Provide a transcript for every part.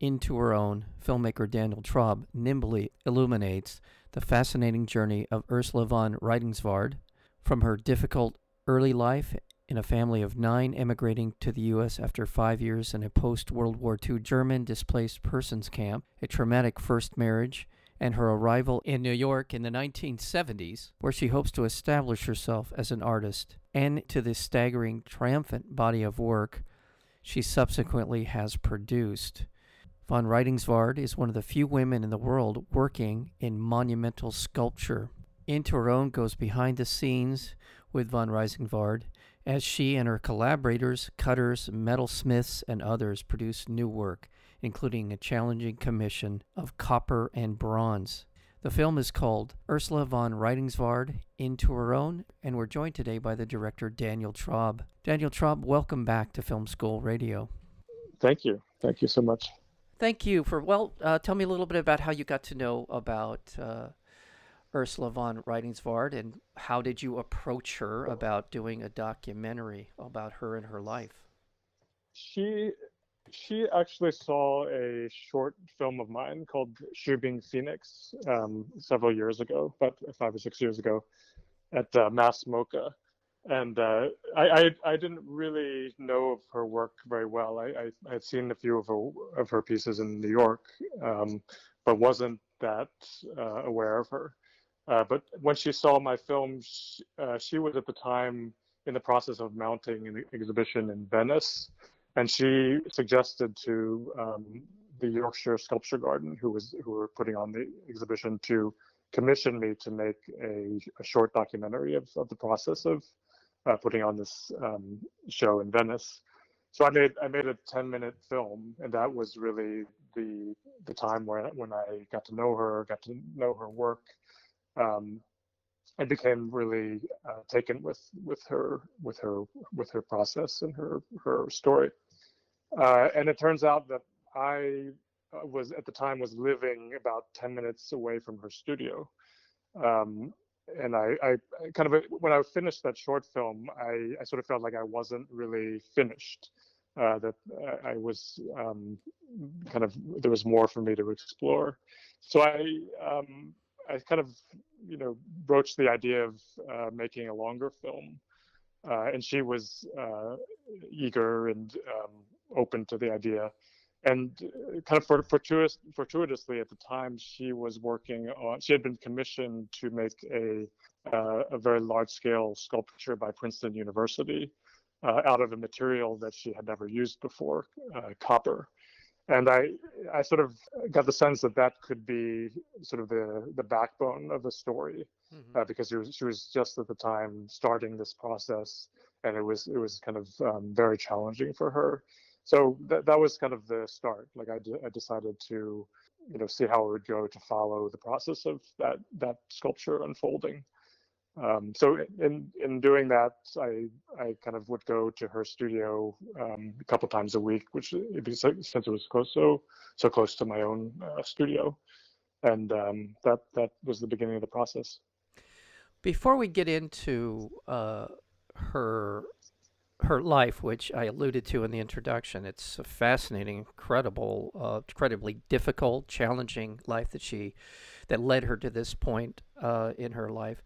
Into Her Own, filmmaker Daniel Traub nimbly illuminates the fascinating journey of Ursula von Rydingsvard from her difficult early life in a family of nine emigrating to the U.S. after five years in a post World War II German displaced persons camp, a traumatic first marriage, and her arrival in New York in the 1970s, where she hopes to establish herself as an artist, and to the staggering, triumphant body of work she subsequently has produced. Von Rydingsvard is one of the few women in the world working in monumental sculpture. Own goes behind the scenes with von Rydingsvard as she and her collaborators, cutters, metalsmiths, and others produce new work, including a challenging commission of copper and bronze. The film is called Ursula von Rydingsvard Into Her Own, and we're joined today by the director Daniel Traub. Daniel Traub, welcome back to Film School Radio. Thank you. Thank you so much. Thank you for, well, uh, tell me a little bit about how you got to know about uh, Ursula von Rydingsvard and how did you approach her about doing a documentary about her and her life? She she actually saw a short film of mine called Shooting Phoenix um, several years ago, about five or six years ago, at uh, MASS MoCA and uh, I, I, I didn't really know of her work very well. I, I, had seen a few of her of her pieces in New York, um, but wasn't that uh, aware of her. Uh, but when she saw my film, she, uh, she, was at the time in the process of mounting an exhibition in Venice, and she suggested to um, the Yorkshire Sculpture Garden, who was who were putting on the exhibition, to commission me to make a, a short documentary of, of the process of uh, putting on this um, show in Venice. So I made I made a 10 minute film, and that was really the the time where when I got to know her, got to know her work. Um, I became really uh, taken with with her with her with her process and her her story. Uh, and it turns out that I uh, was at the time was living about 10 minutes away from her studio. Um, and I, I, kind of when I finished that short film, I, I sort of felt like I wasn't really finished. Uh, that I was um, kind of there was more for me to explore. So I um, I kind of you know broached the idea of uh, making a longer film, uh, and she was uh, eager and um, open to the idea and uh, kind of fortuitous, fortuitously at the time she was working on she had been commissioned to make a uh, a very large scale sculpture by princeton university uh, out of a material that she had never used before uh, copper and i i sort of got the sense that that could be sort of the the backbone of the story mm-hmm. Uh, because she was, she was just at the time starting this process and it was it was kind of um, very challenging for her so that that was kind of the start. Like I, d- I decided to, you know, see how it would go to follow the process of that that sculpture unfolding. Um, so in in doing that, I I kind of would go to her studio um, a couple times a week, which since it was close so so close to my own uh, studio, and um, that that was the beginning of the process. Before we get into uh, her her life, which I alluded to in the introduction. It's a fascinating, incredible, uh, incredibly difficult, challenging life that she that led her to this point uh, in her life.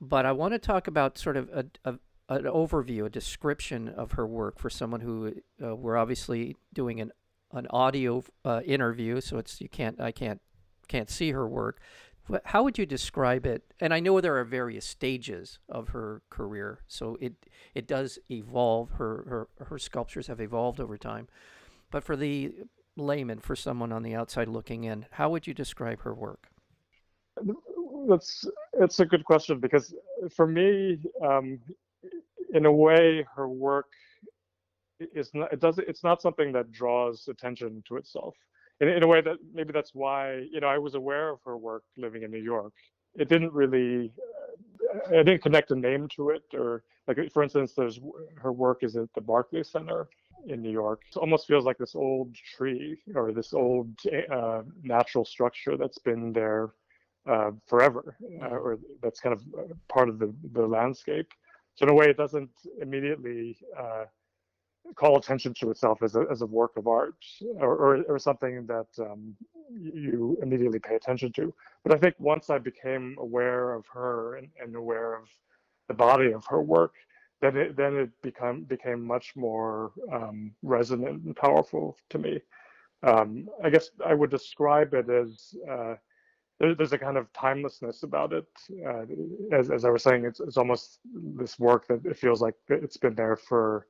But I want to talk about sort of a, a an overview, a description of her work for someone who uh, we're obviously doing an an audio uh, interview, so it's you can't I can't can't see her work. How would you describe it? And I know there are various stages of her career, so it it does evolve. Her her her sculptures have evolved over time. But for the layman, for someone on the outside looking in, how would you describe her work? That's it's a good question because for me, um, in a way, her work is not it does it's not something that draws attention to itself in, in a way that maybe that's why you know I was aware of her work living in New York, it didn't really I didn't connect a name to it or like for instance there's her work is at the Barclay Center in New York. It almost feels like this old tree or this old uh, natural structure that's been there uh, forever, uh, or that's kind of part of the, the landscape. So in a way, it doesn't immediately uh, call attention to itself as a, as a work of art or, or, or something that um, you immediately pay attention to. But I think once I became aware of her and, and aware of the body of her work, then it then it become became much more um, resonant and powerful to me. Um, I guess I would describe it as uh, there, there's a kind of timelessness about it. Uh, as, as I was saying, it's, it's almost this work that it feels like it's been there for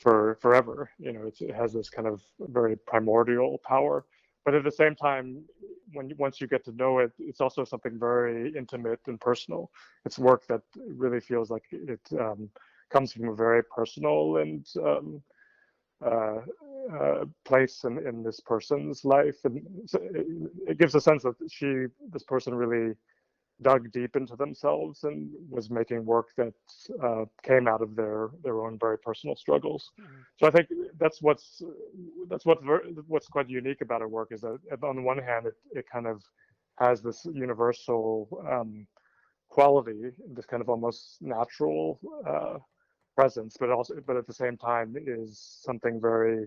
for forever. You know, it has this kind of very primordial power. But at the same time, when once you get to know it, it's also something very intimate and personal. It's work that really feels like it um, comes from a very personal and um, uh, uh, place in, in this person's life, and so it, it, gives a sense that she, this person, really dug deep into themselves and was making work that uh, came out of their their own very personal struggles. Mm-hmm. So I think that's what's that's what what's quite unique about her work is that on the one hand it, it kind of has this universal um, quality, this kind of almost natural uh, presence, but also but at the same time is something very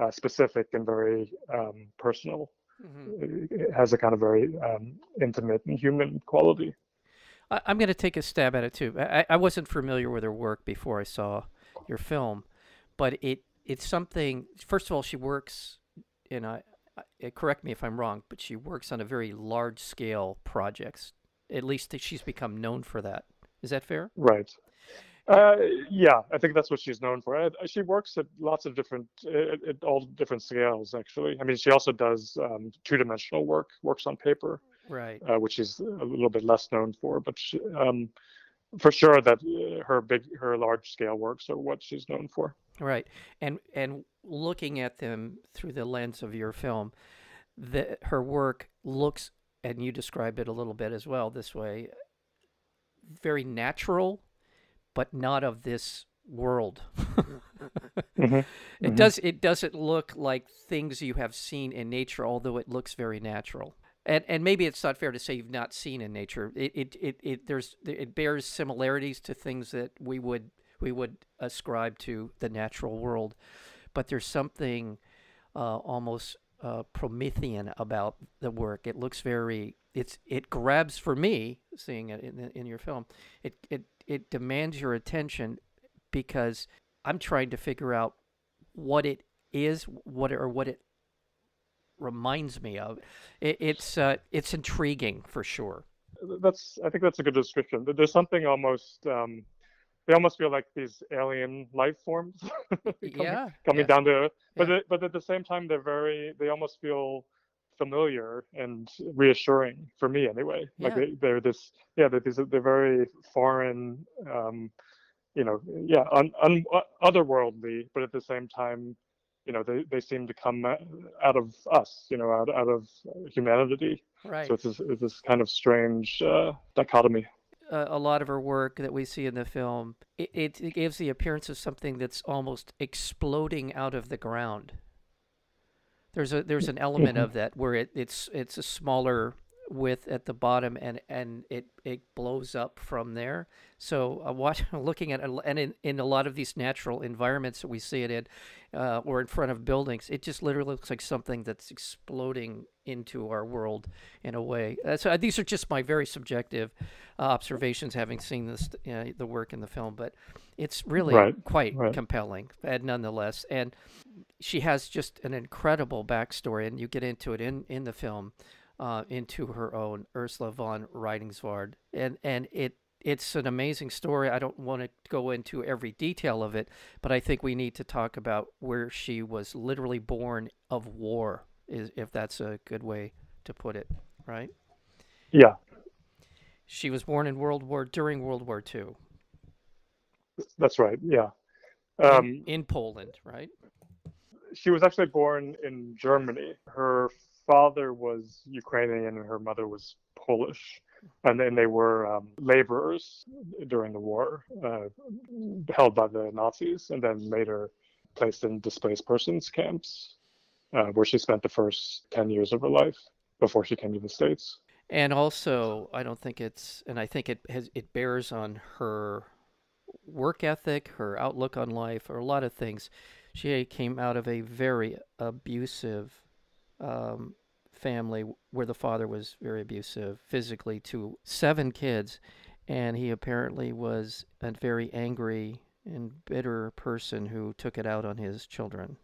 uh, specific and very um, personal. Mm-hmm. It has a kind of very um, intimate and human quality. I, am going to take a stab at it too. I, I wasn't familiar with her work before I saw your film, but it it's something. First of all, she works in a. Correct me if I'm wrong, but she works on a very large scale projects. At least she's become known for that. Is that fair? Right. Uh, yeah, I think that's what she's known for. Uh, she works at lots of different, at, at all different scales. Actually, I mean, she also does um, two-dimensional work, works on paper, right? Uh, which is a little bit less known for, but she, um, for sure that uh, her big, her large-scale works are what she's known for. Right, and and looking at them through the lens of your film, that her work looks, and you described it a little bit as well this way, very natural but not of this world. mm-hmm. It mm-hmm. does it doesn't look like things you have seen in nature, although it looks very natural. And and maybe it's not fair to say you've not seen in nature. It it, it, it there's it bears similarities to things that we would we would ascribe to the natural world, but there's something uh, almost uh, Promethean about the work. It looks very it's it grabs for me seeing it in in your film. It it it demands your attention because I'm trying to figure out what it is, what or what it reminds me of. It, it's uh, it's intriguing for sure. That's I think that's a good description. There's something almost um, they almost feel like these alien life forms coming, yeah, coming yeah. down to but yeah. but at the same time they're very they almost feel familiar and reassuring for me anyway. Yeah. Like they, are this, yeah, they're, these, they're very foreign, um, you know, yeah, un, un, otherworldly, but at the same time, you know, they, they seem to come out of us, you know, out, out of humanity. Right. So it's this, it's this kind of strange uh, dichotomy. Uh, a lot of her work that we see in the film, it, it, it gives the appearance of something that's almost exploding out of the ground there's a there's an element mm-hmm. of that where it, it's it's a smaller width at the bottom and and it it blows up from there. So uh, watch, looking at and in, in a lot of these natural environments that we see it in, uh, or in front of buildings, it just literally looks like something that's exploding into our world in a way. Uh, so these are just my very subjective uh, observations, having seen this the work in the film, but it's really right. quite right. compelling, and nonetheless, and she has just an incredible backstory, and you get into it in in the film uh, into her own Ursula von Rydingsvard, and and it it's an amazing story. I don't want to go into every detail of it, but I think we need to talk about where she was literally born of war, is if that's a good way to put it, right? Yeah. She was born in World War during World War II. That's right. Yeah. Um, in, in Poland, right? She was actually born in Germany. Her father was Ukrainian and her mother was Polish. and then they were um, laborers during the war, uh, held by the Nazis, and then later placed in displaced persons camps, uh, where she spent the first ten years of her life before she came to the states. And also, I don't think it's, and I think it has, it bears on her work ethic, her outlook on life, or a lot of things. She came out of a very abusive um, family where the father was very abusive physically to seven kids, and he apparently was a very angry and bitter person who took it out on his children.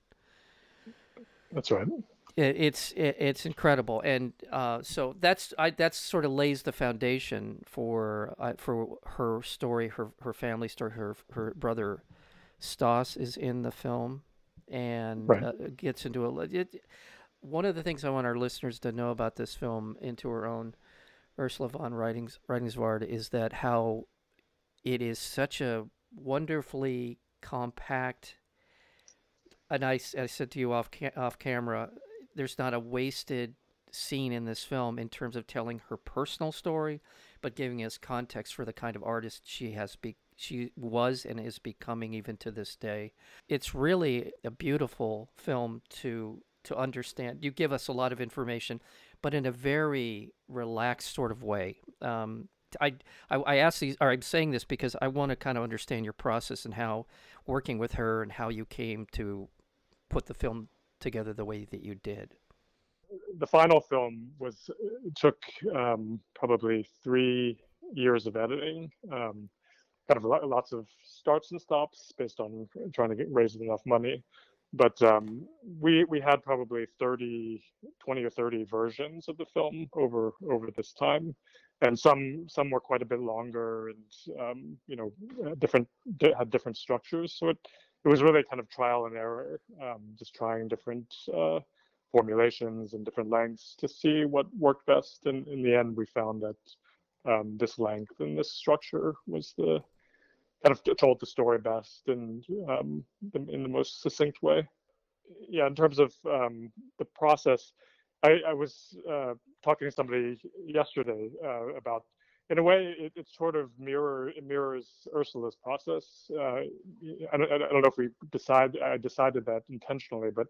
That's right. It, it's it, it's incredible, and uh, so that's I that's sort of lays the foundation for uh, for her story, her her family story. Her her brother Stas is in the film, and Right. uh, gets into a. It, one of the things I want our listeners to know about this film, into her own Ursula von Writings, Rydingsvard, is that how it is such a wonderfully compact. And I said to you off ca- off camera, there's not a wasted scene in this film in terms of telling her personal story, but giving us context for the kind of artist she has be she was and is becoming even to this day. It's really a beautiful film to to understand. You give us a lot of information, but in a very relaxed sort of way. Um, I, I I ask these, or I'm saying this because I want to kind of understand your process and how working with her and how you came to put the film together the way that you did. the final film was took um, probably three years of editing um, kind of lots of starts and stops based on trying to get raise enough money but um, we we had probably 30 20 or 30 versions of the film over over this time and some some were quite a bit longer and um, you know different had different structures so it it was really kind of trial and error um, just trying different uh, formulations and different lengths to see what worked best. And in the end, we found that um, this length and this structure was the kind of told the story best and um, in the most succinct way. Yeah, in terms of um, the process, I, I was uh, talking to somebody yesterday uh, about. In a way, it, it sort of mirror it mirrors Ursula's process. Uh, I, don't, I don't know if we decide I decided that intentionally, but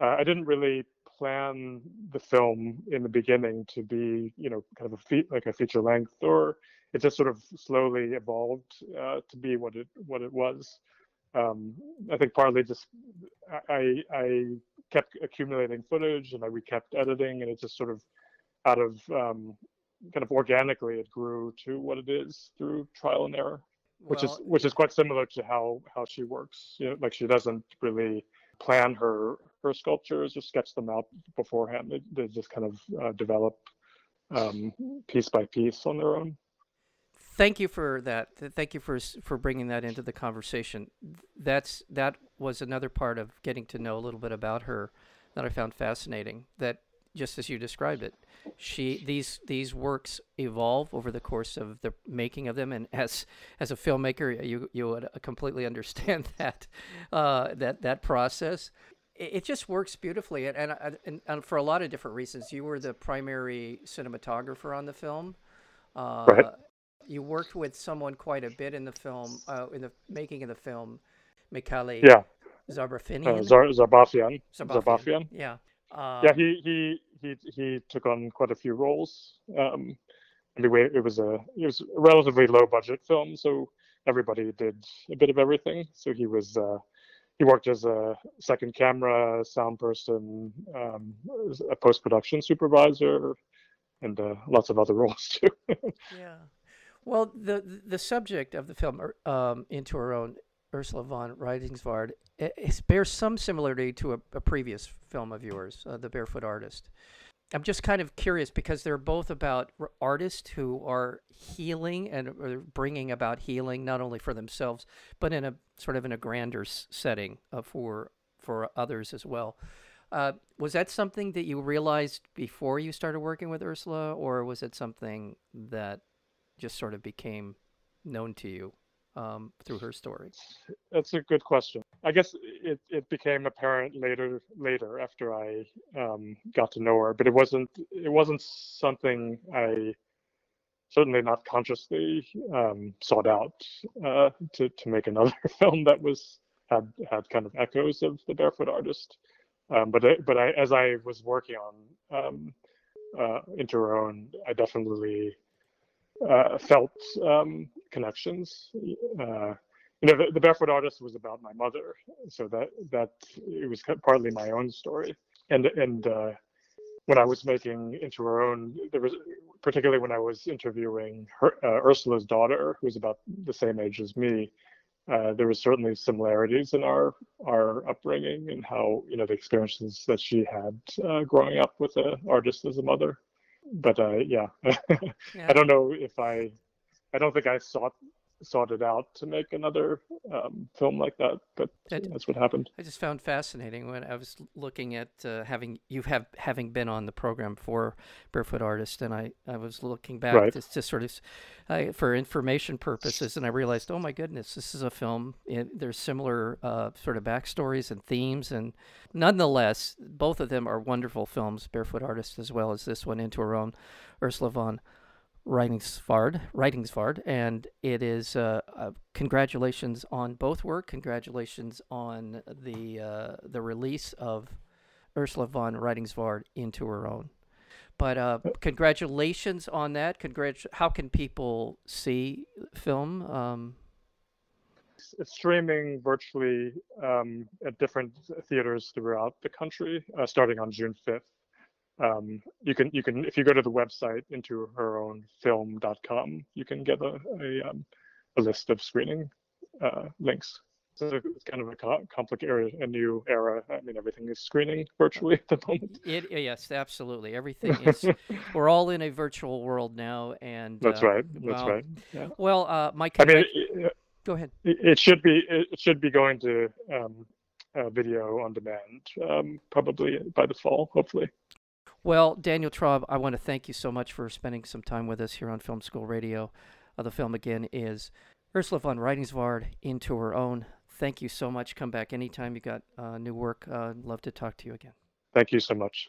uh, I didn't really plan the film in the beginning to be, you know, kind of a fe- like a feature length, or it just sort of slowly evolved uh, to be what it what it was. Um, I think partly just I I kept accumulating footage and I, we kept editing, and it just sort of out of um, kind of organically it grew to what it is through trial and error, which is which is quite similar to how how she works. You know, like she doesn't really plan her sculptures or sketch them out beforehand. They, they just kind of uh, develop um, piece by piece on their own. Thank you for that. Thank you for for bringing that into the conversation. That's that was another part of getting to know a little bit about her that I found fascinating. That just as you described it, she these these works evolve over the course of the making of them, and as as a filmmaker, you you would completely understand that uh, that that process. It, just works beautifully, and, and and and for a lot of different reasons. You were the primary cinematographer on the film. Uh, Right. You worked with someone quite a bit in the film, uh, in the making of the film, Mikhail Yeah, Zabrafinian. uh, Zar-. Zabafian. Zarbafian. Yeah. Um, Yeah, he he he he took on quite a few roles. Um, anyway, it was a it was a relatively low budget film, so everybody did a bit of everything. So he was uh, he worked as a second camera, sound person, um, a post production supervisor, and uh, lots of other roles too. Yeah. Well, the the subject of the film, um, Into Her Own, Ursula von it bears some similarity to a, a previous film of yours, uh, The Barefoot Artist. I'm just kind of curious because they're both about artists who are healing and are bringing about healing not only for themselves but in a sort of in a grander setting uh, for for others as well. Uh, was that something that you realized before you started working with Ursula, or was it something that just sort of became known to you um, through her story? That's a good question. I guess it, it became apparent later later after I um, got to know her, but it wasn't it wasn't something I certainly not consciously um, sought out uh, to to make another film that was had had kind of echoes of the Barefoot Artist. Um, but but I, as I was working on um, uh, Own, I definitely uh, felt um, connections. Uh, you know, the, the, Barefoot Artist was about my mother, so that that it was partly my own story. And and uh, when I was making Into Her Own, there was particularly when I was interviewing her, uh, Ursula's daughter, who was about the same age as me uh, there was certainly similarities in our our upbringing and how you know the experiences that she had uh, growing up with an artist as a mother. But uh, yeah. yeah. I don't know if I, I don't think I sought sought it out to make another um, film like that, but that, that's what happened. I just found fascinating when I was looking at uh, having you have having been on the program for Barefoot Artist, and I, I was looking back right. to, to, sort of uh, for information purposes, and I realized, oh my goodness, this is a film. It, there's similar uh, sort of backstories and themes, and nonetheless, both of them are wonderful films. Barefoot Artist, as well as this one, Into Her Own, Ursula von Rydingsvard, Rydingsvard, and it is uh, uh, congratulations on both work. Congratulations on the uh, the release of Ursula von Rydingsvard into her own. But uh, congratulations on that. Congrat- How can people see film? Um, it's streaming virtually um, at different theaters throughout the country, uh, starting on June 5th um, you can you can if you go to the website into her own film.com you can get a a, um, a list of screening uh, links. So it's kind of a complicated a new era. I mean everything is screening virtually at the moment. It, yes absolutely. Everything is we're all in a virtual world now and that's uh, right. That's well, right. Yeah. well uh mike i mean it, go ahead. it should be it should be going to um, uh, video on demand um, probably by the fall hopefully well, Daniel Traub, I want to thank you so much for spending some time with us here on Film School Radio. Uh, the film again is Ursula von Rydingsvard into her own. Thank you so much. Come back anytime you got uh, new work. Uh, love to talk to you again. Thank you so much.